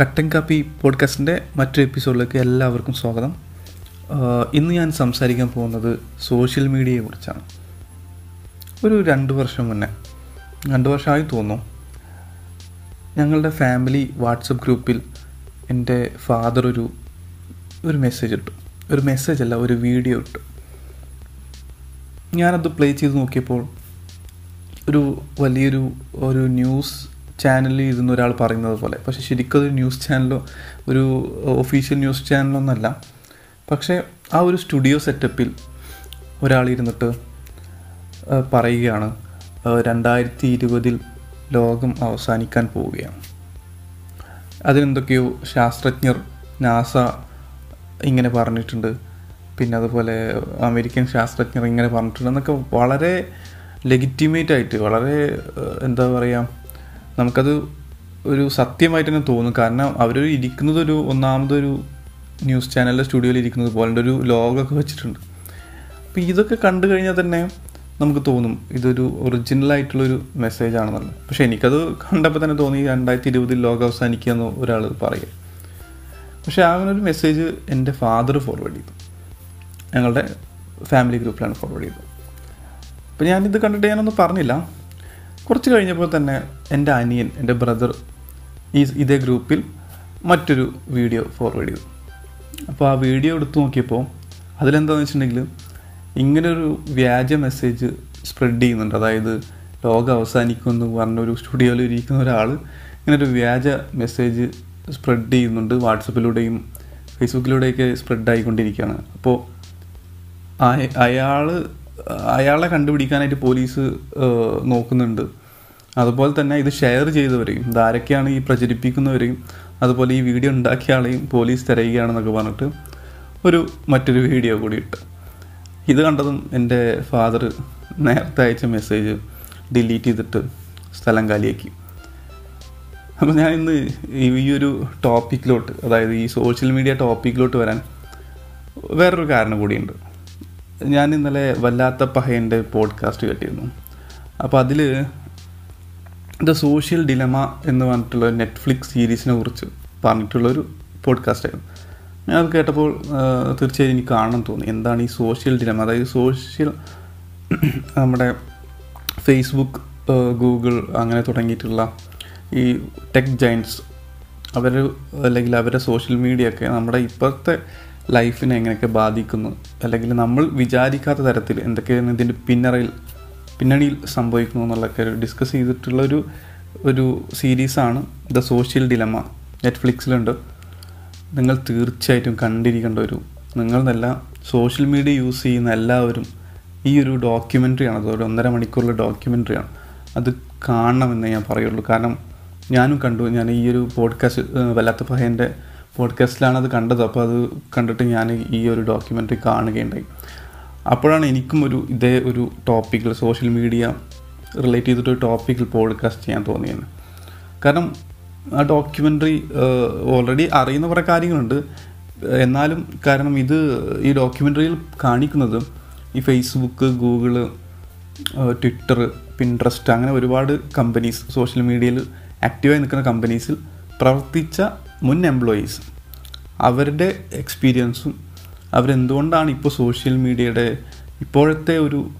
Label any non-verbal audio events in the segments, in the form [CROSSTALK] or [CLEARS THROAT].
കട്ടൻ കാപ്പി പോഡ്കാസ്റ്റിന്റെ മറ്റൊരു എപ്പിസോഡിലേക്ക് എല്ലാവർക്കും സ്വാഗതം. ഇന്ന് ഞാൻ സംസാരിക്കാൻ പോകുന്നത് സോഷ്യൽ മീഡിയയെ കുറിച്ചാണ്. ഒരു രണ്ട് വർഷം മുന്നേ രണ്ട് വർഷമായി തോന്നുന്നു ഞങ്ങളുടെ ഫാമിലി വാട്സപ്പ് ഗ്രൂപ്പിൽ എന്റെ ഫാദർ ഒരു ഒരു മെസ്സേജ് ഇട്ടു. ഒരു മെസ്സേജ് അല്ല ഒരു വീഡിയോ ഇട്ടു. ഞാനത് പ്ലേ ചെയ്ത് നോക്കിയപ്പോൾ ഒരു വലിയൊരു ഒരു ന്യൂസ് ചാനലിൽ ഇരുന്ന് ഒരാൾ പറയുന്നത് പോലെ. പക്ഷേ ശരിക്കും ഒരു ന്യൂസ് ചാനലോ ഒരു ഒഫീഷ്യൽ ന്യൂസ് ചാനലോ ഒന്നല്ല. പക്ഷേ ആ ഒരു സ്റ്റുഡിയോ സെറ്റപ്പിൽ ഒരാൾ ഇരുന്നിട്ട് പറയുകയാണ് രണ്ടായിരത്തി ഇരുപതിൽ ലോകം അവസാനിക്കാൻ പോവുകയാണ്. അതിനെന്തൊക്കെയോ ശാസ്ത്രജ്ഞർ നാസ ഇങ്ങനെ പറഞ്ഞിട്ടുണ്ട്. പിന്നെ അതുപോലെ അമേരിക്കൻ ശാസ്ത്രജ്ഞർ ഇങ്ങനെ പറഞ്ഞിട്ടുണ്ട്. എന്നൊക്കെ വളരെ ലെഗിറ്റിമേറ്റ് ആയിട്ട് വളരെ എന്താ പറയുക നമുക്കത് ഒരു സത്യമായിട്ട് തന്നെ. തോന്നും കാരണം അവർ ഇരിക്കുന്നത് ഒരു ഒന്നാമതൊരു ന്യൂസ് ചാനലിലെ സ്റ്റുഡിയോയിൽ ഇരിക്കുന്നത് പോലെ ഒരു ലോഗൊക്കെ വെച്ചിട്ടുണ്ട്. അപ്പോൾ ഇതൊക്കെ കണ്ടു കഴിഞ്ഞാൽ തന്നെ നമുക്ക് തോന്നും ഇതൊരു ഒറിജിനൽ ആയിട്ടുള്ളൊരു മെസ്സേജ് ആണെന്നുള്ളത്. പക്ഷേ എനിക്കത് കണ്ടപ്പോൾ തന്നെ തോന്നി രണ്ടായിരത്തി ഇരുപതിൽ ലോകം അവസാനിക്കുക എന്ന് ഒരാൾ പറയുക. പക്ഷേ അങ്ങനെ ഒരു മെസ്സേജ് എന്റെ ഫാദർ ഫോർവേഡ് ചെയ്തു. ഞങ്ങളുടെ ഫാമിലി ഗ്രൂപ്പിലാണ് ഫോർവേഡ് ചെയ്തത്. അപ്പോൾ ഞാനിത് കണ്ടിട്ട് ഞാനൊന്നും പറഞ്ഞില്ല. കുറച്ച് കഴിഞ്ഞപ്പോൾ തന്നെ എന്റെ അനിയൻ എന്റെ ബ്രദർ ഈ ഇതേ ഗ്രൂപ്പിൽ മറ്റൊരു വീഡിയോ ഫോർവേഡ് ചെയ്തു. അപ്പോൾ ആ വീഡിയോ എടുത്തു നോക്കിയപ്പോൾ അതിലെന്താണെന്ന് വെച്ചിട്ടുണ്ടെങ്കിൽ ഇങ്ങനൊരു വ്യാജ മെസ്സേജ് സ്പ്രെഡ് ചെയ്യുന്നുണ്ട്. അതായത് ലോകം അവസാനിക്കുമെന്ന് പറഞ്ഞൊരു സ്റ്റുഡിയോയിൽ ഇരിക്കുന്ന ഒരാൾ ഇങ്ങനൊരു വ്യാജ മെസ്സേജ് സ്പ്രെഡ് ചെയ്യുന്നുണ്ട്. വാട്സപ്പിലൂടെയും ഫേസ്ബുക്കിലൂടെയൊക്കെ സ്പ്രെഡ് ആയിക്കൊണ്ടിരിക്കുകയാണ്. അപ്പോൾ അയാൾ അയാളെ കണ്ടുപിടിക്കാനായിട്ട് പോലീസ് നോക്കുന്നുണ്ട്. അതുപോലെ തന്നെ ഇത് ഷെയർ ചെയ്തവരെയും ഇതാരൊക്കെയാണ് ഈ പ്രചരിപ്പിക്കുന്നവരെയും അതുപോലെ ഈ വീഡിയോ ഉണ്ടാക്കിയ ആളെയും പോലീസ് തിരയുകയാണെന്നൊക്കെ പറഞ്ഞിട്ട് ഒരു മറ്റൊരു വീഡിയോ കൂടി ഇട്ട്. ഇത് കണ്ടതും എന്റെ ഫാദർ നേരത്തെ അയച്ച മെസ്സേജ് ഡിലീറ്റ് ചെയ്തിട്ട് സ്ഥലം കാലിയാക്കി. അപ്പോൾ ഞാൻ ഇന്ന് ഈ ഒരു ടോപ്പിക്കിലോട്ട് അതായത് ഈ സോഷ്യൽ മീഡിയ ടോപ്പിക്കിലോട്ട് വരാൻ വേറൊരു കാരണം കൂടിയുണ്ട്. ഞാൻ ഇന്നലെ വല്ലാത്ത പഹയന്റെ പോഡ്കാസ്റ്റ് കേട്ടിരുന്നു. അപ്പോൾ അതിൽ ദ സോഷ്യൽ ഡിലമ എന്ന് പറഞ്ഞിട്ടുള്ള നെറ്റ്ഫ്ലിക്സ് സീരീസിനെ കുറിച്ച് പറഞ്ഞിട്ടുള്ളൊരു പോഡ്കാസ്റ്റായിരുന്നു ഞാനത് കേട്ടപ്പോൾ തീർച്ചയായും എനിക്ക് കാണണം തോന്നി. എന്താണ് ഈ സോഷ്യൽ ഡിലമ? അതായത് സോഷ്യൽ [CLEARS THROAT] നമ്മുടെ ഫേസ്ബുക്ക് ഗൂഗിൾ അങ്ങനെ തുടങ്ങിയിട്ടുള്ള ഈ ടെക് ജൈൻസ് അവർ അല്ലെങ്കിൽ അവരുടെ സോഷ്യൽ മീഡിയ ഒക്കെ നമ്മുടെ ഇപ്പോഴത്തെ ലൈഫിനെ എങ്ങനെയൊക്കെ ബാധിക്കുന്നു? അല്ലെങ്കിൽ നമ്മൾ വിചാരിക്കാത്ത തരത്തിൽ എന്തൊക്കെയാണ് ഇതിന്റെ പിന്നറയിൽ പിന്നണിയിൽ സംഭവിക്കുന്നു എന്നുള്ളതൊക്കെ ഡിസ്കസ് ചെയ്തിട്ടുള്ള ഒരു സീരീസാണ് ദ സോഷ്യൽ ഡിലമ നെറ്റ്ഫ്ലിക്സിലുണ്ട് നിങ്ങൾ തീർച്ചയായിട്ടും കണ്ടിരിക്കേണ്ട ഒരു നിങ്ങളെന്നല്ല സോഷ്യൽ മീഡിയ യൂസ് ചെയ്യുന്ന എല്ലാവരും ഈ ഒരു ഡോക്യുമെന്ററിയാണ് അതൊരു ഒന്നര മണിക്കൂറിലെ ഡോക്യുമെന്ററിയാണ് അത് കാണണമെന്ന് ഞാൻ പറയുള്ളൂ. കാരണം ഞാനും കണ്ടു. ഞാൻ ഈ ഒരു പോഡ്കാസ്റ്റ് വല്ലാത്ത പഹയന്റെ പോഡ്കാസ്റ്റിലാണ് അത് കണ്ടത്. അപ്പോൾ അത് കണ്ടിട്ട് ഞാൻ ഈ ഒരു ഡോക്യുമെന്ററി കാണുകയുണ്ടായി. അപ്പോഴാണ് എനിക്കും ഒരു ഇതേ ഒരു ടോപ്പിക്കിൽ സോഷ്യൽ മീഡിയ റിലേറ്റ് ചെയ്തിട്ട് ഒരു ടോപ്പിക്കിൽ പോഡ്കാസ്റ്റ് ചെയ്യാൻ തോന്നിയത്. കാരണം ആ ഡോക്യുമെന്ററി ഓൾറെഡി അറിയുന്ന കുറേ കാര്യങ്ങളുണ്ട്. എന്നാലും കാരണം ഇത് ഈ ഡോക്യുമെന്ററിയിൽ കാണിക്കുന്നത് ഈ ഫേസ്ബുക്ക് ഗൂഗിൾ ട്വിറ്റർ പിൻട്രസ്റ്റ് അങ്ങനെ ഒരുപാട് കമ്പനീസ് സോഷ്യൽ മീഡിയയിൽ ആക്റ്റീവായി നിൽക്കുന്ന കമ്പനീസിൽ പ്രവർത്തിച്ച മുൻ എംപ്ലോയീസ് അവരുടെ എക്സ്പീരിയൻസും അവരെന്തുകൊണ്ടാണ് ഇപ്പോൾ സോഷ്യൽ മീഡിയയുടെ ഇപ്പോഴത്തെ ഒരു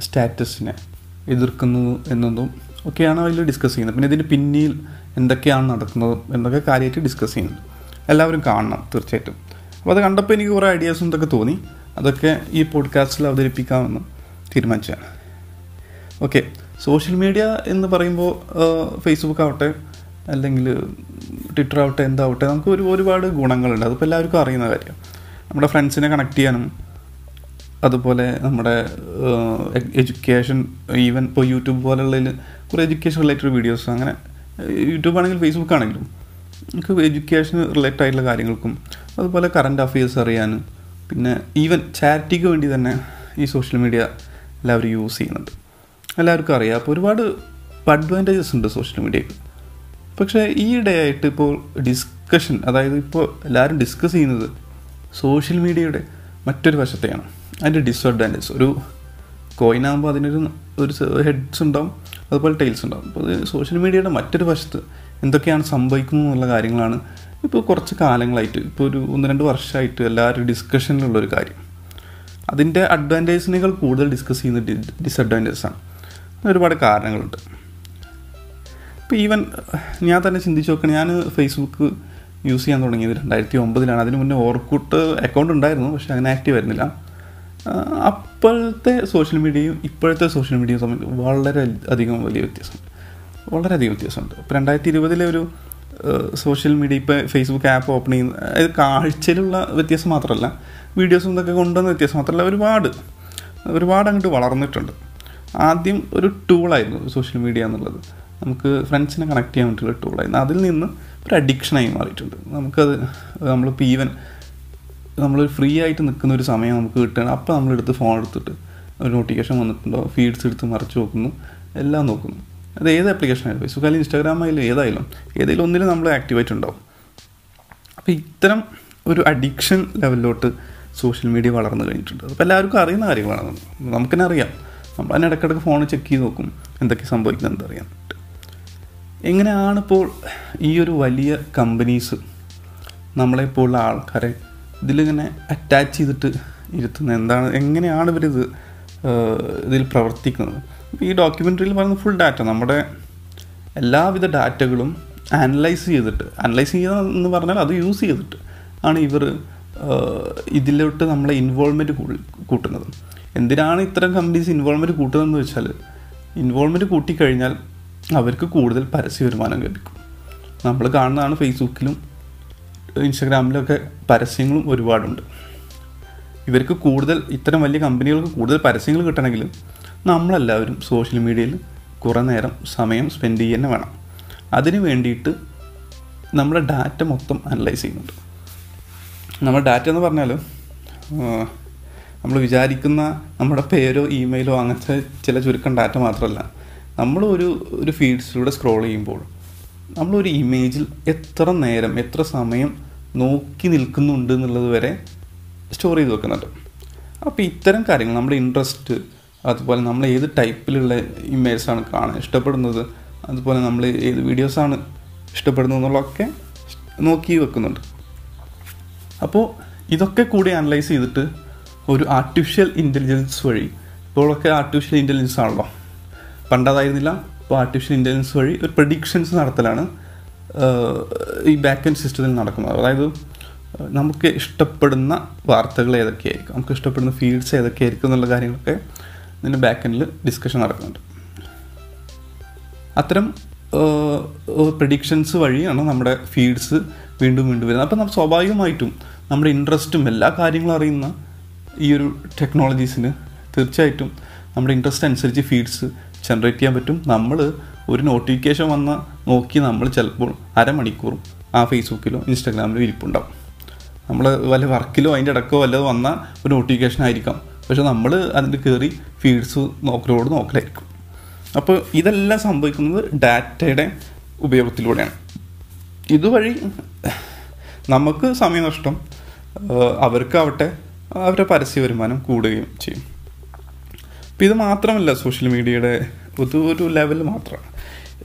സ്റ്റാറ്റസിനെ എതിർക്കുന്നത് എന്നതും ഒക്കെയാണ് അതിൽ ഡിസ്കസ് ചെയ്യുന്നത്. പിന്നെ ഇതിന് പിന്നിൽ എന്തൊക്കെയാണ് നടക്കുന്നത് എന്നൊക്കെ കാര്യമായിട്ട് ഡിസ്കസ് ചെയ്യുന്നത് എല്ലാവരും കാണണം തീർച്ചയായിട്ടും. അപ്പോൾ അത് കണ്ടപ്പോൾ എനിക്ക് കുറേ ഐഡിയാസും ഇതൊക്കെ തോന്നി. അതൊക്കെ ഈ പോഡ്കാസ്റ്റിൽ അവതരിപ്പിക്കാമെന്ന് തീരുമാനിച്ചതാണ്. ഓക്കെ സോഷ്യൽ മീഡിയ എന്ന് പറയുമ്പോൾ ഫേസ്ബുക്ക് ആവട്ടെ അല്ലെങ്കിൽ ട്വിറ്റർ ആവട്ടെ എന്താവട്ടെ നമുക്ക് ഒരു ഒരുപാട് ഗുണങ്ങളുണ്ട്. അതിപ്പോൾ എല്ലാവർക്കും അറിയുന്ന കാര്യം. നമ്മുടെ ഫ്രണ്ട്സിനെ കണക്ട് ചെയ്യാനും അതുപോലെ നമ്മുടെ എഡ്യൂക്കേഷൻ ഈവൻ ഇപ്പോൾ യൂട്യൂബ് പോലുള്ളതിൽ കുറേ എഡ്യൂക്കേഷൻ റിലേറ്റഡ് വീഡിയോസ് അങ്ങനെ യൂട്യൂബ് ആണെങ്കിലും ഫേസ്ബുക്ക് ആണെങ്കിലും നമുക്ക് എഡ്യൂക്കേഷൻ റിലേറ്റഡ് ആയിട്ടുള്ള കാര്യങ്ങൾക്കും അതുപോലെ കറണ്ട് അഫയേഴ്സ് അറിയാനും പിന്നെ ഈവൻ ചാരിറ്റിക്ക് വേണ്ടി തന്നെ ഈ സോഷ്യൽ മീഡിയ എല്ലാവരും യൂസ് ചെയ്യുന്നുണ്ട്. എല്ലാവർക്കും അറിയാം. അപ്പോൾ ഒരുപാട് അഡ്വാന്റേജസ് ഉണ്ട് സോഷ്യൽ മീഡിയയ്ക്ക് പക്ഷേ ഈ ഇടയായിട്ട് ഇപ്പോൾ ഡിസ്കഷൻ അതായത് ഇപ്പോൾ എല്ലാവരും ഡിസ്കസ് ചെയ്യുന്നത് സോഷ്യൽ മീഡിയയുടെ മറ്റൊരു വശത്തെയാണ്. അതിന്റെ ഡിസ്അഡ്വാന്റേജ് ഒരു കോയിനാകുമ്പോൾ അതിനൊരു ഒരു ഹെഡ്സ് ഉണ്ടാവും അതുപോലെ ടെയിൽസ് ഉണ്ടാവും. അപ്പോൾ സോഷ്യൽ മീഡിയയുടെ മറ്റൊരു വശത്ത് എന്തൊക്കെയാണ് സംഭവിക്കുന്നത് എന്നുള്ള കാര്യങ്ങളാണ് ഇപ്പോൾ കുറച്ച് കാലങ്ങളായിട്ട് ഇപ്പോൾ ഒരു ഒന്ന് രണ്ട് വർഷമായിട്ട് എല്ലാവരും ഡിസ്കഷനിലുള്ളൊരു കാര്യം. അതിന്റെ അഡ്വാന്റേജിനേക്കാൾ കൂടുതൽ ഡിസ്കസ് ചെയ്യുന്ന ഡി ഡിസഡ്വാന്റേജസ് ആണ്. ഒരുപാട് കാരണങ്ങളുണ്ട്. ഇപ്പോൾ ഈവൻ ഞാൻ തന്നെ ചിന്തിച്ച് നോക്കണം ഞാൻ ഫേസ്ബുക്ക് യൂസ് ചെയ്യാൻ തുടങ്ങിയത് രണ്ടായിരത്തി ഒമ്പതിലാണ് അതിന് മുന്നേ ഓർക്കൂട്ട് അക്കൗണ്ട് ഉണ്ടായിരുന്നു പക്ഷേ അങ്ങനെ ആക്റ്റീവ് ആയിരുന്നില്ല. അപ്പോഴത്തെ സോഷ്യൽ മീഡിയയും ഇപ്പോഴത്തെ സോഷ്യൽ മീഡിയയും തമ്മിൽ വളരെ അധികം വലിയ വ്യത്യാസമുണ്ട് വളരെയധികം വ്യത്യാസമുണ്ട്. ഇപ്പോൾ രണ്ടായിരത്തി ഇരുപതിലെ ഒരു സോഷ്യൽ മീഡിയ ഇപ്പോൾ ഫേസ്ബുക്ക് ആപ്പ് ഓപ്പൺ ചെയ്യുന്ന അതായത് കാഴ്ചയിലുള്ള വ്യത്യാസം മാത്രമല്ല വീഡിയോസും ഇതൊക്കെ കൊണ്ടുവന്ന വ്യത്യാസം മാത്രമല്ല ഒരുപാട് ഒരുപാട് അങ്ങോട്ട് വളർന്നിട്ടുണ്ട്. ആദ്യം ഒരു ടൂളായിരുന്നു സോഷ്യൽ മീഡിയ എന്നുള്ളത്. നമുക്ക് ഫ്രണ്ട്സിനെ കണക്ട് ചെയ്യാൻ പറ്റുള്ള ടൂളായിരുന്നു അതിൽ നിന്ന് ഒരു അഡിക്ഷനായി മാറിയിട്ടുണ്ട്. നമുക്കത് നമ്മളിപ്പോൾ ഈവൻ നമ്മൾ ഫ്രീ ആയിട്ട് നിൽക്കുന്ന ഒരു സമയം നമുക്ക് കിട്ടുകയാണ്. അപ്പോൾ നമ്മളെടുത്ത് ഫോൺ എടുത്തിട്ട് ഒരു നോട്ടിഫിക്കേഷൻ വന്നിട്ടുണ്ടോ? ഫീഡ്സ് എടുത്ത് മറിച്ച് നോക്കുന്നു. എല്ലാം നോക്കുന്നു. അത് ഏത് ആപ്ലിക്കേഷൻ ആയാലും ഫേസ്ബുക്ക് ആയാലും ഇൻസ്റ്റാഗ്രാം ആയാലും ഏതായാലും ഏതെങ്കിലും ഒന്നിലും നമ്മൾ ആക്റ്റീവായിട്ട് ഉണ്ടാവും അപ്പോൾ ഇത്തരം ഒരു അഡിക്ഷൻ ലെവലിലോട്ട് സോഷ്യൽ മീഡിയ വളർന്നു കഴിഞ്ഞിട്ടുണ്ട്. അപ്പോൾ എല്ലാവർക്കും അറിയുന്ന കാര്യങ്ങളാണ്. നമുക്ക് തന്നെ അറിയാം. നമ്മൾ തന്നെ ഇടയ്ക്കിടയ്ക്ക് ഫോൺ ചെക്ക് ചെയ്ത് നോക്കും. എന്തൊക്കെ സംഭവിക്കുന്നത് എന്തറിയാൻ എങ്ങനെയാണിപ്പോൾ ഈ ഒരു വലിയ കമ്പനീസ് നമ്മളെപ്പോലുള്ള ആൾക്കാരെ ഇതിലിങ്ങനെ അറ്റാച്ച് ചെയ്തിട്ട് ഇരുത്തുന്നത്? എന്താണ് എങ്ങനെയാണ് ഇവരിത് ഇതിൽ പ്രവർത്തിക്കുന്നത്? ഈ ഡോക്യുമെന്ററിയിൽ പറയുന്ന ഫുൾ ഡാറ്റ നമ്മുടെ എല്ലാവിധ ഡാറ്റകളും അനലൈസ് ചെയ്തിട്ട് അനലൈസ് ചെയ്യുക എന്ന് പറഞ്ഞാൽ അത് യൂസ് ചെയ്തിട്ട് ആണ് ഇവർ ഇതിലോട്ട് നമ്മളെ ഇൻവോൾവ്മെന്റ് കൂട്ടുന്നത്. എന്തിനാണ് ഇത്തരം കമ്പനീസ് ഇൻവോൾവ്മെന്റ് കൂട്ടുന്നതെന്ന് വെച്ചാൽ ഇൻവോൾവ്മെന്റ് കൂട്ടിക്കഴിഞ്ഞാൽ അവർക്ക് കൂടുതൽ പരസ്യ വരുമാനം ലഭിക്കും. നമ്മൾ കാണുന്നതാണ് ഫേസ്ബുക്കിലും ഇൻസ്റ്റഗ്രാമിലൊക്കെ പരസ്യങ്ങളും ഒരുപാടുണ്ട്. ഇവർക്ക് കൂടുതൽ ഇത്തരം വലിയ കമ്പനികൾക്ക് കൂടുതൽ പരസ്യങ്ങൾ കിട്ടണമെങ്കിൽ നമ്മളെല്ലാവരും സോഷ്യൽ മീഡിയയിൽ കുറേ നേരം സമയം സ്പെൻഡ് ചെയ്യുക തന്നെ വേണം. അതിന് വേണ്ടിയിട്ട് നമ്മുടെ ഡാറ്റ മൊത്തം അനലൈസ് ചെയ്യുന്നുണ്ട്. നമ്മുടെ ഡാറ്റ എന്ന് പറഞ്ഞാൽ നമ്മൾ വിചാരിക്കുന്ന നമ്മുടെ പേരോ ഇമെയിലോ അങ്ങനത്തെ ചില ചുരുക്കം ഡാറ്റ മാത്രമല്ല. നമ്മൾ ഒരു ഒരു ഫീഡ്സിലൂടെ സ്ക്രോൾ ചെയ്യുമ്പോൾ നമ്മളൊരു ഇമേജിൽ എത്ര നേരം എത്ര സമയം നോക്കി നിൽക്കുന്നുണ്ട് എന്നുള്ളത് വരെ സ്റ്റോർ ചെയ്ത് വെക്കുന്നുണ്ട്. അപ്പോൾ ഇത്തരം കാര്യങ്ങൾ നമ്മുടെ ഇൻട്രസ്റ്റ് അതുപോലെ നമ്മൾ ഏത് ടൈപ്പിലുള്ള ഇമേജസാണ് കാണാൻ ഇഷ്ടപ്പെടുന്നത് അതുപോലെ നമ്മൾ ഏത് വീഡിയോസാണ് ഇഷ്ടപ്പെടുന്നത് എന്നുള്ളതൊക്കെ നോക്കി വെക്കുന്നുണ്ട്. അപ്പോൾ ഇതൊക്കെ കൂടി അനലൈസ് ചെയ്തിട്ട് ഒരു ആർട്ടിഫിഷ്യൽ ഇന്റലിജൻസ് വഴി ഇപ്പോഴൊക്കെ ആർട്ടിഫിഷ്യൽ ഇന്റലിജൻസ് ആണല്ലോ. പണ്ടതായിരുന്നില്ല. ഇപ്പോൾ ആർട്ടിഫിഷ്യൽ ഇന്റലിജൻസ് വഴി ഒരു പ്രഡിക്ഷൻസ് നടത്തലാണ്. ഈ ബാക്ക് എൻഡ് സിസ്റ്റത്തിൽ നടക്കുന്നത്. അതായത് നമുക്ക് ഇഷ്ടപ്പെടുന്ന വാർത്തകൾ ഏതൊക്കെയായിരിക്കും? നമുക്ക് ഇഷ്ടപ്പെടുന്ന ഫീൽഡ്സ് ഏതൊക്കെയായിരിക്കും എന്നുള്ള കാര്യങ്ങളൊക്കെ ഇതിന്റെ ബാക്ക് എൻഡിൽ ഡിസ്കഷൻ നടക്കുന്നുണ്ട്. അത്തരം പ്രഡിക്ഷൻസ് വഴിയാണ് നമ്മുടെ ഫീഡ്സ് വീണ്ടും വീണ്ടും വരുന്നത്. അപ്പം നമ്മൾ സ്വാഭാവികമായിട്ടും നമ്മുടെ ഇൻട്രസ്റ്റും എല്ലാ കാര്യങ്ങളും അറിയുന്ന ഈ ഒരു ടെക്നോളജീസിന് തീർച്ചയായിട്ടും നമ്മുടെ ഇൻട്രസ്റ്റ് അനുസരിച്ച് ഫീഡ്സ് ജനറേറ്റ് ചെയ്യാൻ പറ്റും. നമ്മൾ ഒരു നോട്ടിഫിക്കേഷൻ വന്ന നോക്കി നമ്മൾ ചിലപ്പോൾ അരമണിക്കൂറും ആ ഫേസ്ബുക്കിലോ ഇൻസ്റ്റാഗ്രാമിലോ ഇരിപ്പുണ്ടാവും. നമ്മൾ വല്ല വർക്കിലോ അതിന്റെ ഇടക്കോ വല്ലതും വന്ന ഒരു നോട്ടിഫിക്കേഷൻ ആയിരിക്കാം. പക്ഷെ നമ്മൾ അതിന്റെ കയറി ഫീഡ്സ് നോക്കലോട് നോക്കലായിരിക്കും. അപ്പോൾ ഇതെല്ലാം സംഭവിക്കുന്നത് ഡാറ്റയുടെ ഉപയോഗത്തിലൂടെയാണ്. ഇതുവഴി നമുക്ക് സമയനഷ്ടം അവർക്കാവട്ടെ അവരുടെ പരസ്യ വരുമാനം കൂടുകയും ചെയ്യും. അപ്പം ഇത് മാത്രമല്ല സോഷ്യൽ മീഡിയയുടെ ഇത് ഒരു ലെവൽ മാത്രമാണ്.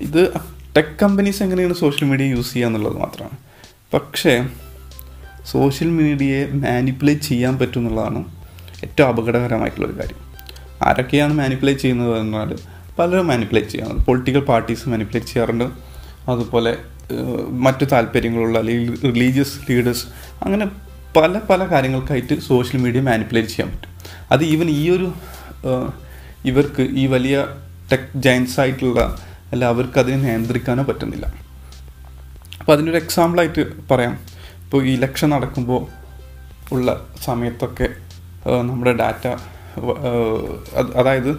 ഇത് ടെക് കമ്പനീസ് എങ്ങനെയാണ് സോഷ്യൽ മീഡിയ യൂസ് ചെയ്യുക എന്നുള്ളത് മാത്രമാണ്. പക്ഷേ സോഷ്യൽ മീഡിയയെ മാനിപ്പുലേറ്റ് ചെയ്യാൻ പറ്റും എന്നുള്ളതാണ് ഏറ്റവും അപകടകരമായിട്ടുള്ളൊരു കാര്യം. ആരൊക്കെയാണ് മാനിപ്പുലേറ്റ് ചെയ്യുന്നത് എന്നാൽ പലരും മാനിപ്പുലേറ്റ് ചെയ്യാറുണ്ട്. പൊളിറ്റിക്കൽ പാർട്ടീസ് മാനിപ്പുലേറ്റ് ചെയ്യാറുണ്ട്. അതുപോലെ മറ്റു താല്പര്യങ്ങളുള്ള അല്ലെങ്കിൽ റിലീജിയസ് ലീഡേഴ്സ് അങ്ങനെ പല പല കാര്യങ്ങൾക്കായിട്ട് സോഷ്യൽ മീഡിയ മാനിപ്പുലേറ്റ് ചെയ്യാൻ പറ്റും. അത് ഈവൻ ഈ ഒരു ഇവർക്ക് ഈ വലിയ ടെക് ജയൻസ് ആയിട്ടുള്ള അല്ല അവർക്ക് അതിനെ നിയന്ത്രിക്കാനോ പറ്റുന്നില്ല. അപ്പോൾ അതിനൊരു എക്സാമ്പിളായിട്ട് പറയാം. ഇപ്പോൾ ഈ ഇലക്ഷൻ നടക്കുമ്പോൾ ഉള്ള സമയത്തൊക്കെ നമ്മുടെ ഡാറ്റ അതായത്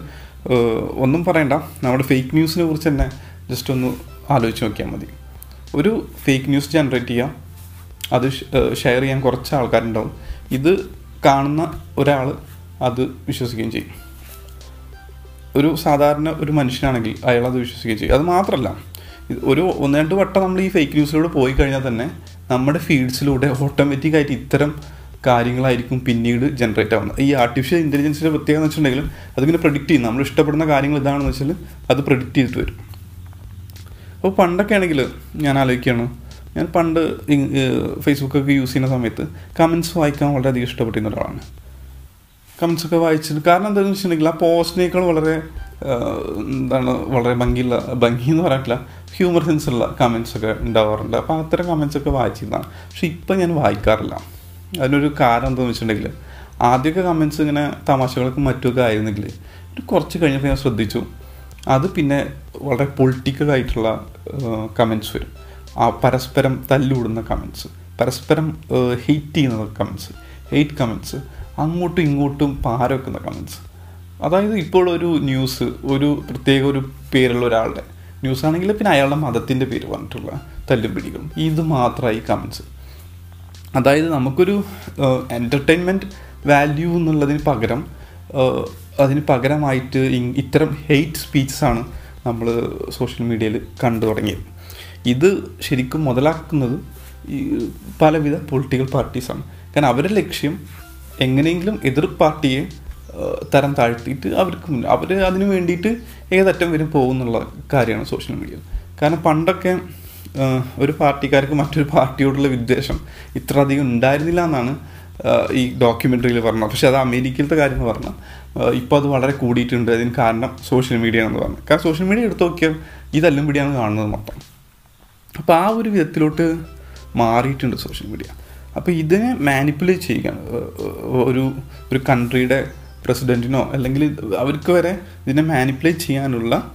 ഒന്നും പറയണ്ട. നമ്മുടെ ഫേക്ക് ന്യൂസിനെ കുറിച്ച് തന്നെ ജസ്റ്റ് ഒന്ന് ആലോചിച്ച് നോക്കിയാൽ മതി. ഒരു ഫേക്ക് ന്യൂസ് ജനറേറ്റ് ചെയ്യാം. അത് ഷെയർ ചെയ്യാൻ കുറച്ച് ആൾക്കാരുണ്ടാവും. ഇത് കാണുന്ന ഒരാൾ അത് വിശ്വസിക്കുകയും ചെയ്യും. ഒരു സാധാരണ ഒരു മനുഷ്യനാണെങ്കിൽ അയാൾ അത് വിശ്വസിക്കുകയും ചെയ്യും. അത് മാത്രമല്ല ഒരു ഒന്ന് രണ്ട് വട്ടം നമ്മൾ ഈ ഫേക്ക് ന്യൂസിലൂടെ പോയി കഴിഞ്ഞാൽ തന്നെ നമ്മുടെ ഫീഡ്സിലൂടെ ഓട്ടോമാറ്റിക്കായിട്ട് ഇത്തരം കാര്യങ്ങളായിരിക്കും പിന്നീട് ജനറേറ്റ് ആവുന്നത്. ഈ ആർട്ടിഫിഷ്യൽ ഇന്റലിജൻസിന്റെ പ്രത്യേകത എന്ന് വെച്ചിട്ടുണ്ടെങ്കിൽ അതിങ്ങനെ പ്രഡിക്റ്റ് ചെയ്യും നമ്മൾ ഇഷ്ടപ്പെടുന്ന കാര്യങ്ങൾ ഇതാണെന്ന് വെച്ചാൽ അത് പ്രഡിക്റ്റ് ചെയ്തിട്ട് വരും. അപ്പോൾ പണ്ടൊക്കെ ആണെങ്കിൽ ഞാൻ ആലോചിക്കുകയാണ് ഞാൻ പണ്ട് ഫേസ്ബുക്കൊക്കെ യൂസ് ചെയ്യുന്ന സമയത്ത് കമൻസ് വായിക്കാൻ വളരെയധികം ഇഷ്ടപ്പെട്ടിരുന്ന ഒരാളാണ്. കമൻസ് ഒക്കെ വായിച്ചിട്ട് കാരണം എന്താണെന്ന് വെച്ചിട്ടുണ്ടെങ്കിൽ ആ പോസ്റ്റിനേക്കാൾ വളരെ എന്താണ് വളരെ ഭംഗിയുള്ള ഭംഗി എന്ന് പറയാനില്ല ഹ്യൂമർ സെൻസ് ഉള്ള കമൻസ് ഒക്കെ ഉണ്ടാവാറുണ്ട്. അപ്പോൾ അത്തരം കമൻസ് ഒക്കെ വായിച്ചിരുന്നതാണ്. പക്ഷെ ഇപ്പം ഞാൻ വായിക്കാറില്ല. അതിനൊരു കാരണം എന്താണെന്ന് വെച്ചിട്ടുണ്ടെങ്കിൽ ആദ്യമൊക്കെ കമൻസ് ഇങ്ങനെ തമാശകൾക്കും മറ്റുമൊക്കെ ആയിരുന്നെങ്കിൽ കുറച്ച് കഴിഞ്ഞപ്പോൾ ഞാൻ ശ്രദ്ധിച്ചു. അത് പിന്നെ വളരെ പൊളിറ്റിക്കൽ ആയിട്ടുള്ള കമൻസ് വരും. ആ പരസ്പരം തല്ലുകൂടുന്ന കമൻസ് പരസ്പരം ഹെയ്റ്റ് ചെയ്യുന്ന കമൻസ് ഹെയ്റ്റ് കമൻസ്. അങ്ങോട്ടും ഇങ്ങോട്ടും പാര വെക്കുന്ന കമൻസ് അതായത് ഇപ്പോൾ ഒരു ന്യൂസ് ഒരു പ്രത്യേക ഒരു പേരുള്ള ഒരാളുടെ ന്യൂസ് ആണെങ്കിൽ പിന്നെ അയാളുടെ മതത്തിന്റെ പേര് പറഞ്ഞിട്ടുള്ള തല്ലും പിടികളും ഇത് മാത്രമായി കമൻസ് അതായത് നമുക്കൊരു എന്റർടൈൻമെന്റ് വാല്യൂ എന്നുള്ളതിന് പകരം അതിന് പകരമായിട്ട് ഇത്തരം ഹെയ്റ്റ് സ്പീച്ചസാണ് നമ്മൾ സോഷ്യൽ മീഡിയയിൽ കണ്ടു തുടങ്ങിയത്. ഇത് ശരിക്കും മുതലാക്കുന്നത് ഈ പലവിധ പൊളിറ്റിക്കൽ പാർട്ടീസാണ് കാരണം അവരുടെ ലക്ഷ്യം എങ്ങനെയെങ്കിലും എതിർ പാർട്ടിയെ തരം താഴ്ത്തിയിട്ട് അവർക്ക് അവർ അതിന് വേണ്ടിയിട്ട് ഏതറ്റം വരും പോകുന്നുള്ള കാര്യമാണ് സോഷ്യൽ മീഡിയ കാരണം പണ്ടൊക്കെ ഒരു പാർട്ടിക്കാർക്ക് മറ്റൊരു പാർട്ടിയോടുള്ള വിദ്വേഷം ഇത്ര അധികം ഉണ്ടായിരുന്നില്ല എന്നാണ് ഈ ഡോക്യുമെന്ററിയിൽ പറഞ്ഞത്. പക്ഷേ അത് അമേരിക്കയിലത്തെ കാര്യം എന്ന് പറഞ്ഞാൽ ഇപ്പോൾ അത് വളരെ കൂടിയിട്ടുണ്ട്. അതിന് കാരണം സോഷ്യൽ മീഡിയ ആണെന്ന് പറഞ്ഞു കാരണം സോഷ്യൽ മീഡിയ എടുത്ത് നോക്കിയാൽ ഇതെല്ലാം പിടിയാണ് കാണുന്നത് മൊത്തം. അപ്പോൾ ആ ഒരു വിധത്തിലോട്ട് മാറിയിട്ടുണ്ട് സോഷ്യൽ മീഡിയ അപ്പോൾ ഇതിനെ മാനിപ്പുലേറ്റ് ചെയ്യുകയാണ്. ഒരു ഒരു കൺട്രിയുടെ പ്രസിഡന്റിനോ അല്ലെങ്കിൽ അവർക്ക് വരെ ഇതിനെ മാനിപ്പുലേറ്റ് ചെയ്യാനുള്ള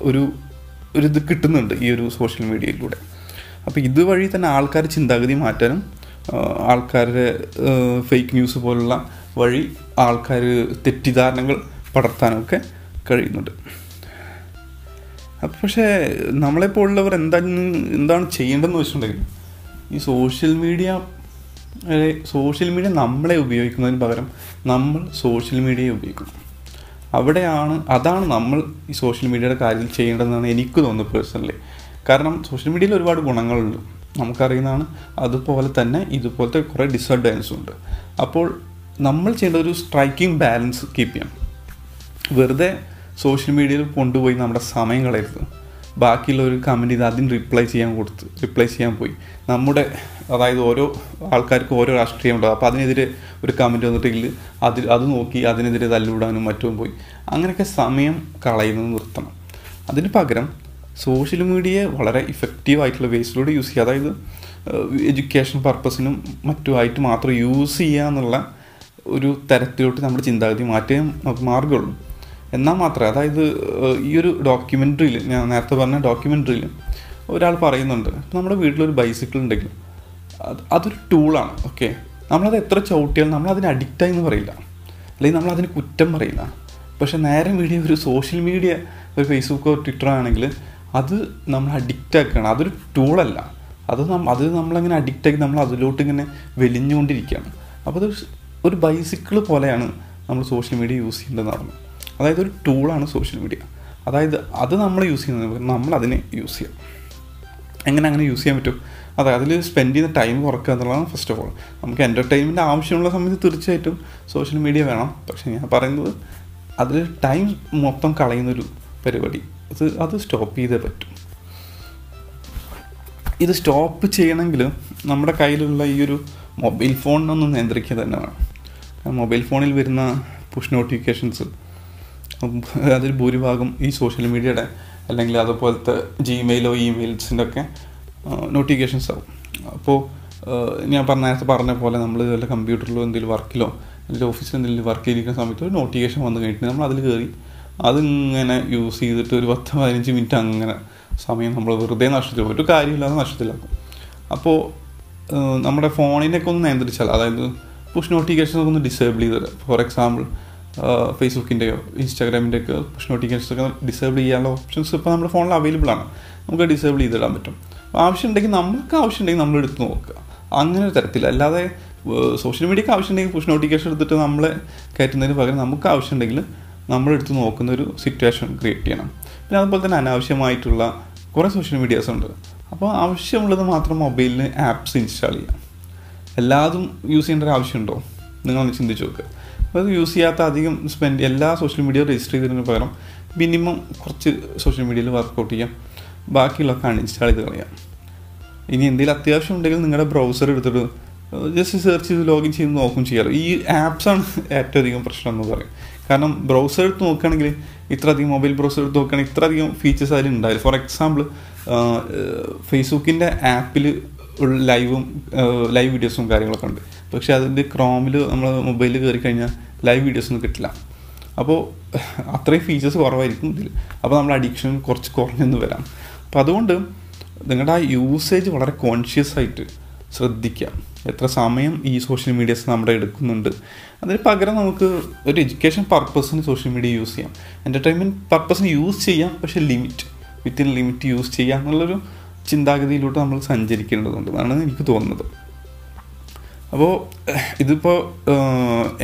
ഒരു ഒരു ഇത് കിട്ടുന്നുണ്ട് ഈ ഒരു സോഷ്യൽ മീഡിയയിലൂടെ അപ്പോൾ ഇതുവഴി തന്നെ ആൾക്കാർ ചിന്താഗതി മാറ്റാനും ആൾക്കാരുടെ ഫേക്ക് ന്യൂസ് പോലുള്ള വഴി ആൾക്കാർ തെറ്റിദ്ധാരണകൾ പടർത്താനൊക്കെ കഴിയുന്നുണ്ട്. അപ്പം പക്ഷേ നമ്മളെപ്പോലുള്ളവർ എന്താണ് എന്താണ് ചെയ്യേണ്ടതെന്ന് വെച്ചിട്ടുണ്ടെങ്കിൽ ഈ സോഷ്യൽ മീഡിയ സോഷ്യൽ മീഡിയ നമ്മളെ ഉപയോഗിക്കുന്നതിന് പകരം നമ്മൾ സോഷ്യൽ മീഡിയയെ ഉപയോഗിക്കണം അവിടെയാണ് അതാണ് നമ്മൾ ഈ സോഷ്യൽ മീഡിയയുടെ കാര്യത്തിൽ ചെയ്യേണ്ടതെന്നാണ് എനിക്ക് തോന്നുന്നത് പേഴ്സണലി കാരണം സോഷ്യൽ മീഡിയയിൽ ഒരുപാട് ഗുണങ്ങളുണ്ട്. നമുക്കറിയുന്നതാണ് അതുപോലെ തന്നെ ഇതുപോലത്തെ കുറേ ഡിസഡ്വാന്റേജസും ഉണ്ട്. അപ്പോൾ നമ്മൾ ചെയ്യേണ്ട ഒരു സ്ട്രൈക്കിംഗ് ബാലൻസ് കീപ്പ് ചെയ്യണം. വെറുതെ സോഷ്യൽ മീഡിയയിൽ കൊണ്ടുപോയി നമ്മുടെ സമയം കളയരുത്. ബാക്കിയുള്ള ഒരു കമന്റ് ചെയ്ത് അതിന് റിപ്ലൈ ചെയ്യാൻ കൊടുത്ത് റിപ്ലൈ ചെയ്യാൻ പോയി. നമ്മുടെ അതായത് ഓരോ ആൾക്കാർക്കും ഓരോ രാഷ്ട്രീയം ഉണ്ടാവും അപ്പോൾ അതിനെതിരെ ഒരു കമന്റ് വന്നിട്ടെങ്കിൽ അതിൽ അത് നോക്കി അതിനെതിരെ തല്ലുവിടാനും മറ്റും പോയി. അങ്ങനെയൊക്കെ സമയം കളയുന്നത് നിർത്തണം. അതിന് പകരം സോഷ്യൽ മീഡിയയെ വളരെ ഇഫക്റ്റീവ് ആയിട്ടുള്ള വേസിലൂടെ യൂസ് ചെയ്യുക. അതായത് എഡ്യൂക്കേഷൻ പർപ്പസിനും മറ്റുമായിട്ട് മാത്രം യൂസ് ചെയ്യുക എന്നുള്ള ഒരു തരത്തിലോട്ട് നമ്മുടെ ചിന്താഗതി മാറ്റേ മാർഗമുള്ളൂ എന്നാൽ മാത്രമേ അതായത് ഈ ഒരു ഡോക്യുമെന്ററിയിൽ ഞാൻ നേരത്തെ പറഞ്ഞ ഡോക്യുമെന്ററിയിൽ ഒരാൾ പറയുന്നുണ്ട് നമ്മുടെ വീട്ടിലൊരു ബൈസിക്കിൾ ഉണ്ടെങ്കിൽ അത് അതൊരു ടൂളാണ് ഓക്കെ നമ്മളത് എത്ര ചവിട്ടിയാലും നമ്മളതിന് അഡിക്റ്റായി എന്ന് പറയില്ല. അല്ലെങ്കിൽ നമ്മളതിന് കുറ്റം പറയില്ല. പക്ഷേ നേരെ മീഡിയ ഒരു സോഷ്യൽ മീഡിയ ഒരു ഫേസ്ബുക്കോ ട്വിറ്ററോ ആണെങ്കിൽ അത് നമ്മൾ അഡിക്റ്റ് ആക്കുകയാണ്. അതൊരു ടൂളല്ല അത് നം അത് നമ്മളങ്ങനെ അഡിക്റ്റാക്കി നമ്മൾ അതിലോട്ട് ഇങ്ങനെ വെലിഞ്ഞുകൊണ്ടിരിക്കുകയാണ്. അപ്പോൾ അത് ഒരു ബൈസിക്കിൾ പോലെയാണ് നമ്മൾ സോഷ്യൽ മീഡിയ യൂസ് ചെയ്യേണ്ടതെന്ന് പറഞ്ഞു അതായത് ഒരു ടൂളാണ് സോഷ്യൽ മീഡിയ അതായത് അത് നമ്മൾ യൂസ് ചെയ്യുന്നത് നമ്മൾ അതിനെ യൂസ് ചെയ്യാം. എങ്ങനെ അങ്ങനെ യൂസ് ചെയ്യാൻ പറ്റും? അതെ അതിൽ സ്പെൻഡ് ചെയ്യുന്ന ടൈം കുറക്കുക എന്നുള്ളതാണ് ഫസ്റ്റ് ഓഫ് ഓൾ നമുക്ക് എന്റർടൈൻമെന്റ് ആവശ്യമുള്ള സമയത്ത് തീർച്ചയായിട്ടും സോഷ്യൽ മീഡിയ വേണം. പക്ഷേ ഞാൻ പറയുന്നത് അതിൽ ടൈം മൊത്തം കളയുന്നൊരു പരിപാടി. അത് അത് സ്റ്റോപ്പ് ചെയ്തേ പറ്റും. ഇത് സ്റ്റോപ്പ് ചെയ്യണമെങ്കിൽ നമ്മുടെ കയ്യിലുള്ള ഈ ഒരു മൊബൈൽ ഫോണിനൊന്ന് നിയന്ത്രിക്കുക തന്നെ വേണം. മൊബൈൽ ഫോണിൽ വരുന്ന പുഷ് നോട്ടിഫിക്കേഷൻസ് അതിൽ ഭൂരിഭാഗം ഈ സോഷ്യൽ മീഡിയയുടെ അല്ലെങ്കിൽ അതുപോലത്തെ ജിമെയിലോ ഇമെയിൽസിന്റെ ഒക്കെ നോട്ടിഫിക്കേഷൻസ് ആവും. അപ്പോൾ ഞാൻ പറഞ്ഞ നേരത്തെ പറഞ്ഞ പോലെ നമ്മൾ ഇതുപോലെ കമ്പ്യൂട്ടറിലോ എന്തെങ്കിലും വർക്കിലോ അല്ലെങ്കിൽ ഓഫീസിൽ എന്തെങ്കിലും വർക്ക് ചെയ്തിരിക്കുന്ന സമയത്ത് ഒരു നോട്ടിഫിക്കേഷൻ വന്നു കഴിഞ്ഞിട്ട് നമ്മൾ അതിൽ കയറി അതിങ്ങനെ യൂസ് ചെയ്തിട്ട് ഒരു പത്ത് പതിനഞ്ച് മിനിറ്റ് അങ്ങനെ സമയം നമ്മൾ വെറുതെ നഷ്ടത്തിൽ ഒരു കാര്യമില്ലാതെ നഷ്ടത്തിലാക്കും അപ്പോൾ നമ്മുടെ ഫോണിനൊക്കെ ഒന്ന് നിയന്ത്രിച്ചാൽ അതായത് പുഷ് നോട്ടിഫിക്കേഷൻ ഒക്കെ ഒന്ന് ഡിസേബിൾ ചെയ്ത് ഫോർ എക്സാമ്പിൾ ഫേസ്ബുക്കിന്റെയോ ഇൻസ്റ്റാഗ്രാമിന്റെ ഒക്കെ പുഷ് നോട്ടിഫിക്കേഷൻസ് ഒക്കെ ഡിസേബിൾ ചെയ്യാനുള്ള ഓപ്ഷൻസ് ഇപ്പോൾ നമ്മുടെ ഫോണിൽ അവൈലബിൾ ആണ്. നമുക്ക് ഡിസേബിൾ ചെയ്തിടാൻ പറ്റും. ആവശ്യമുണ്ടെങ്കിൽ നമുക്ക് ആവശ്യമുണ്ടെങ്കിൽ നമ്മൾ എടുത്ത് നോക്കുക. അങ്ങനെ ഒരു തരത്തിൽ അല്ലാതെ സോഷ്യൽ മീഡിയക്ക് ആവശ്യമുണ്ടെങ്കിൽ പുഷ് നോട്ടിഫിക്കേഷൻ എടുത്തിട്ട് നമ്മളെ കയറ്റുന്നതിന് പകരം നമുക്ക് ആവശ്യമുണ്ടെങ്കിൽ നമ്മളെടുത്ത് നോക്കുന്ന ഒരു സിറ്റുവേഷൻ ക്രിയേറ്റ് ചെയ്യണം. പിന്നെ അതുപോലെ തന്നെ അനാവശ്യമായിട്ടുള്ള കുറേ സോഷ്യൽ മീഡിയാസ് ഉണ്ട്. അപ്പോൾ ആവശ്യമുള്ളത് മാത്രം മൊബൈലിന് ആപ്സ് ഇൻസ്റ്റാൾ ചെയ്യാം. എല്ലാതും യൂസ് ചെയ്യേണ്ട ഒരു ആവശ്യമുണ്ടോ നിങ്ങളൊന്ന് ചിന്തിച്ച് നോക്കുക അത് യൂസ് ചെയ്യാത്ത അധികം സ്പെൻഡ് എല്ലാ സോഷ്യൽ മീഡിയ രജിസ്റ്റർ ചെയ്തതിന് പകരം മിനിമം കുറച്ച് സോഷ്യൽ മീഡിയയിൽ വർക്കൗട്ട് ചെയ്യാം. ബാക്കിയുള്ളതൊക്കെ അൺഇൻസ്റ്റാൾ ചെയ്ത് കളയാം. ഇനി എന്തെങ്കിലും അത്യാവശ്യം ഉണ്ടെങ്കിൽ നിങ്ങളുടെ ബ്രൗസർ എടുത്തിട്ട് ജസ്റ്റ് സെർച്ച് ചെയ്ത് ലോഗിൻ ചെയ്ത് നോക്കും ചെയ്യാറ് ഈ ആപ്സാണ് ഏറ്റവും അധികം പ്രശ്നം എന്ന് പറയും. കാരണം ബ്രൗസർ എടുത്ത് നോക്കുകയാണെങ്കിൽ ഇത്ര അധികം മൊബൈൽ ബ്രൗസർ എടുത്ത് നോക്കുകയാണെങ്കിൽ ഇത്ര അധികം ഫീച്ചേഴ്സ് അതിൽ ഉണ്ടായില്ല ഫോർ എക്സാമ്പിൾ ഫേസ്ബുക്കിന്റെ ആപ്പിൽ ലൈവും ലൈവ് വീഡിയോസും കാര്യങ്ങളൊക്കെ ഉണ്ട്. പക്ഷേ അതിന്റെ ക്രോമിൽ നമ്മൾ മൊബൈലിൽ കയറി കഴിഞ്ഞാൽ ലൈവ് വീഡിയോസ് ഒന്നും കിട്ടില്ല. അപ്പോൾ അത്രയും ഫീച്ചേഴ്സ് കുറവായിരിക്കും ഇതിൽ അപ്പോൾ നമ്മൾ അഡിക്ഷൻ കുറച്ച് കുറഞ്ഞെന്ന് വരാം. അപ്പോൾ അതുകൊണ്ട് നിങ്ങളുടെ ആ യൂസേജ് വളരെ കോൺഷ്യസ് ആയിട്ട് ശ്രദ്ധിക്കുക എത്ര സമയം ഈ സോഷ്യൽ മീഡിയസ് നമ്മുടെ എടുക്കുന്നുണ്ട്. അതിന് പകരം നമുക്ക് ഒരു എഡ്യൂക്കേഷൻ പർപ്പസിന് സോഷ്യൽ മീഡിയ യൂസ് ചെയ്യാം. എന്റർടൈൻമെന്റ് പർപ്പസിന് യൂസ് ചെയ്യാം പക്ഷേ ലിമിറ്റ് വിത്തിൻ ലിമിറ്റ് യൂസ് ചെയ്യാം എന്നുള്ളൊരു ചിന്താഗതിയിലോട്ട് നമ്മൾ സഞ്ചരിക്കേണ്ടതുണ്ട്. എന്നാണ് എനിക്ക് തോന്നുന്നത്. അപ്പോൾ ഇതിപ്പോൾ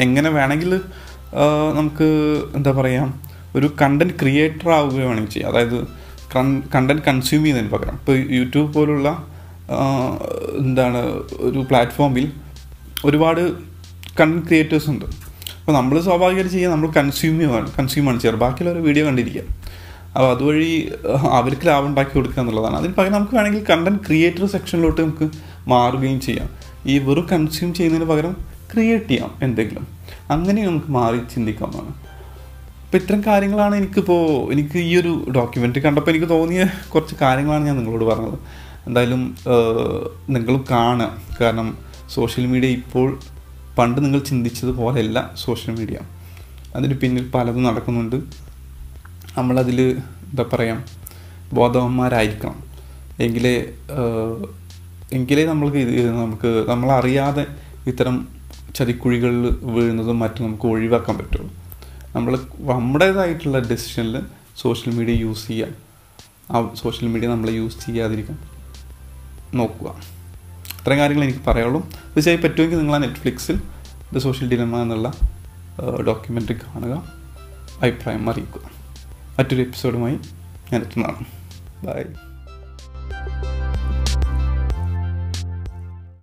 എങ്ങനെ വേണമെങ്കിൽ നമുക്ക് എന്താ പറയുക ഒരു കണ്ടന്റ് ക്രിയേറ്റർ ആവുകയോ വേണമെങ്കിൽ ചെയ്യാം. അതായത് കണ്ടന്റ് കൺസ്യൂം ചെയ്യുന്നതിന് പകരം. ഇപ്പോൾ യൂട്യൂബ് പോലുള്ള എന്താണ് ഒരു പ്ലാറ്റ്ഫോമിൽ ഒരുപാട് കണ്ടന്റ് ക്രിയേറ്റേഴ്സ് ഉണ്ട്. അപ്പോൾ നമ്മൾ സ്വാഭാവികമായിട്ട് ചെയ്യുക നമ്മൾ കൺസ്യൂം ചെയ്യുവാണ് കൺസ്യൂമാണ് ചെയ്യാറ്. ബാക്കിയുള്ള ഒരു വീഡിയോ കണ്ടിരിക്കുക. അപ്പോൾ അതുവഴി അവർക്ക് ലാഭം ഉണ്ടാക്കി കൊടുക്കുക എന്നുള്ളതാണ്. അതിന് പകരം നമുക്ക് വേണമെങ്കിൽ കണ്ടന്റ് ക്രിയേറ്റർ സെക്ഷനിലോട്ട് നമുക്ക് മാറുകയും ചെയ്യാം. ഈ വെറും കൺസ്യൂം ചെയ്യുന്നതിന് പകരം ക്രിയേറ്റ് ചെയ്യാം എന്തെങ്കിലും. അങ്ങനെ നമുക്ക് മാറി ചിന്തിക്കാവുന്നതാണ് അപ്പോൾ ഇത്തരം കാര്യങ്ങളാണ് എനിക്കിപ്പോൾ എനിക്ക് ഈ ഒരു ഡോക്യുമെന്ററി കണ്ടപ്പോൾ എനിക്ക് തോന്നിയ കുറച്ച് കാര്യങ്ങളാണ് ഞാൻ നിങ്ങളോട് പറഞ്ഞത്. എന്തായാലും നിങ്ങൾ കാണുക. കാരണം സോഷ്യൽ മീഡിയ ഇപ്പോൾ പണ്ട് നിങ്ങൾ ചിന്തിച്ചതുപോലെയല്ല സോഷ്യൽ മീഡിയ അതിന് പിന്നിൽ പലതും നടക്കുന്നുണ്ട്. നമ്മളതിൽ എന്താ പറയുക ബോധവന്മാരായിരിക്കണം. എങ്കിലേ എങ്കിലേ നമ്മൾക്ക് ഇത് നമുക്ക് നമ്മളറിയാതെ ഇത്തരം ചതിക്കുഴികളിൽ വീഴുന്നതും മറ്റും നമുക്ക് ഒഴിവാക്കാൻ പറ്റുള്ളൂ. നമ്മൾ നമ്മുടേതായിട്ടുള്ള ഡെസിഷനിൽ സോഷ്യൽ മീഡിയ യൂസ് ചെയ്യാം. ആ സോഷ്യൽ മീഡിയ നമ്മൾ യൂസ് ചെയ്യാതിരിക്കാൻ നോക്കുക. ഇത്രയും കാര്യങ്ങൾ എനിക്ക് പറയുള്ളൂ തീർച്ചയായും പറ്റുമെങ്കിൽ നിങ്ങൾ ആ നെറ്റ്ഫ്ലിക്സിൽ ദ സോഷ്യൽ ഡിലമ എന്നുള്ള ഡോക്യുമെന്ററി കാണുക. അഭിപ്രായം അറിയിക്കുക. മറ്റൊരു എപ്പിസോഡുമായി ഞാൻ എത്തുന്നതാണ്. ബൈ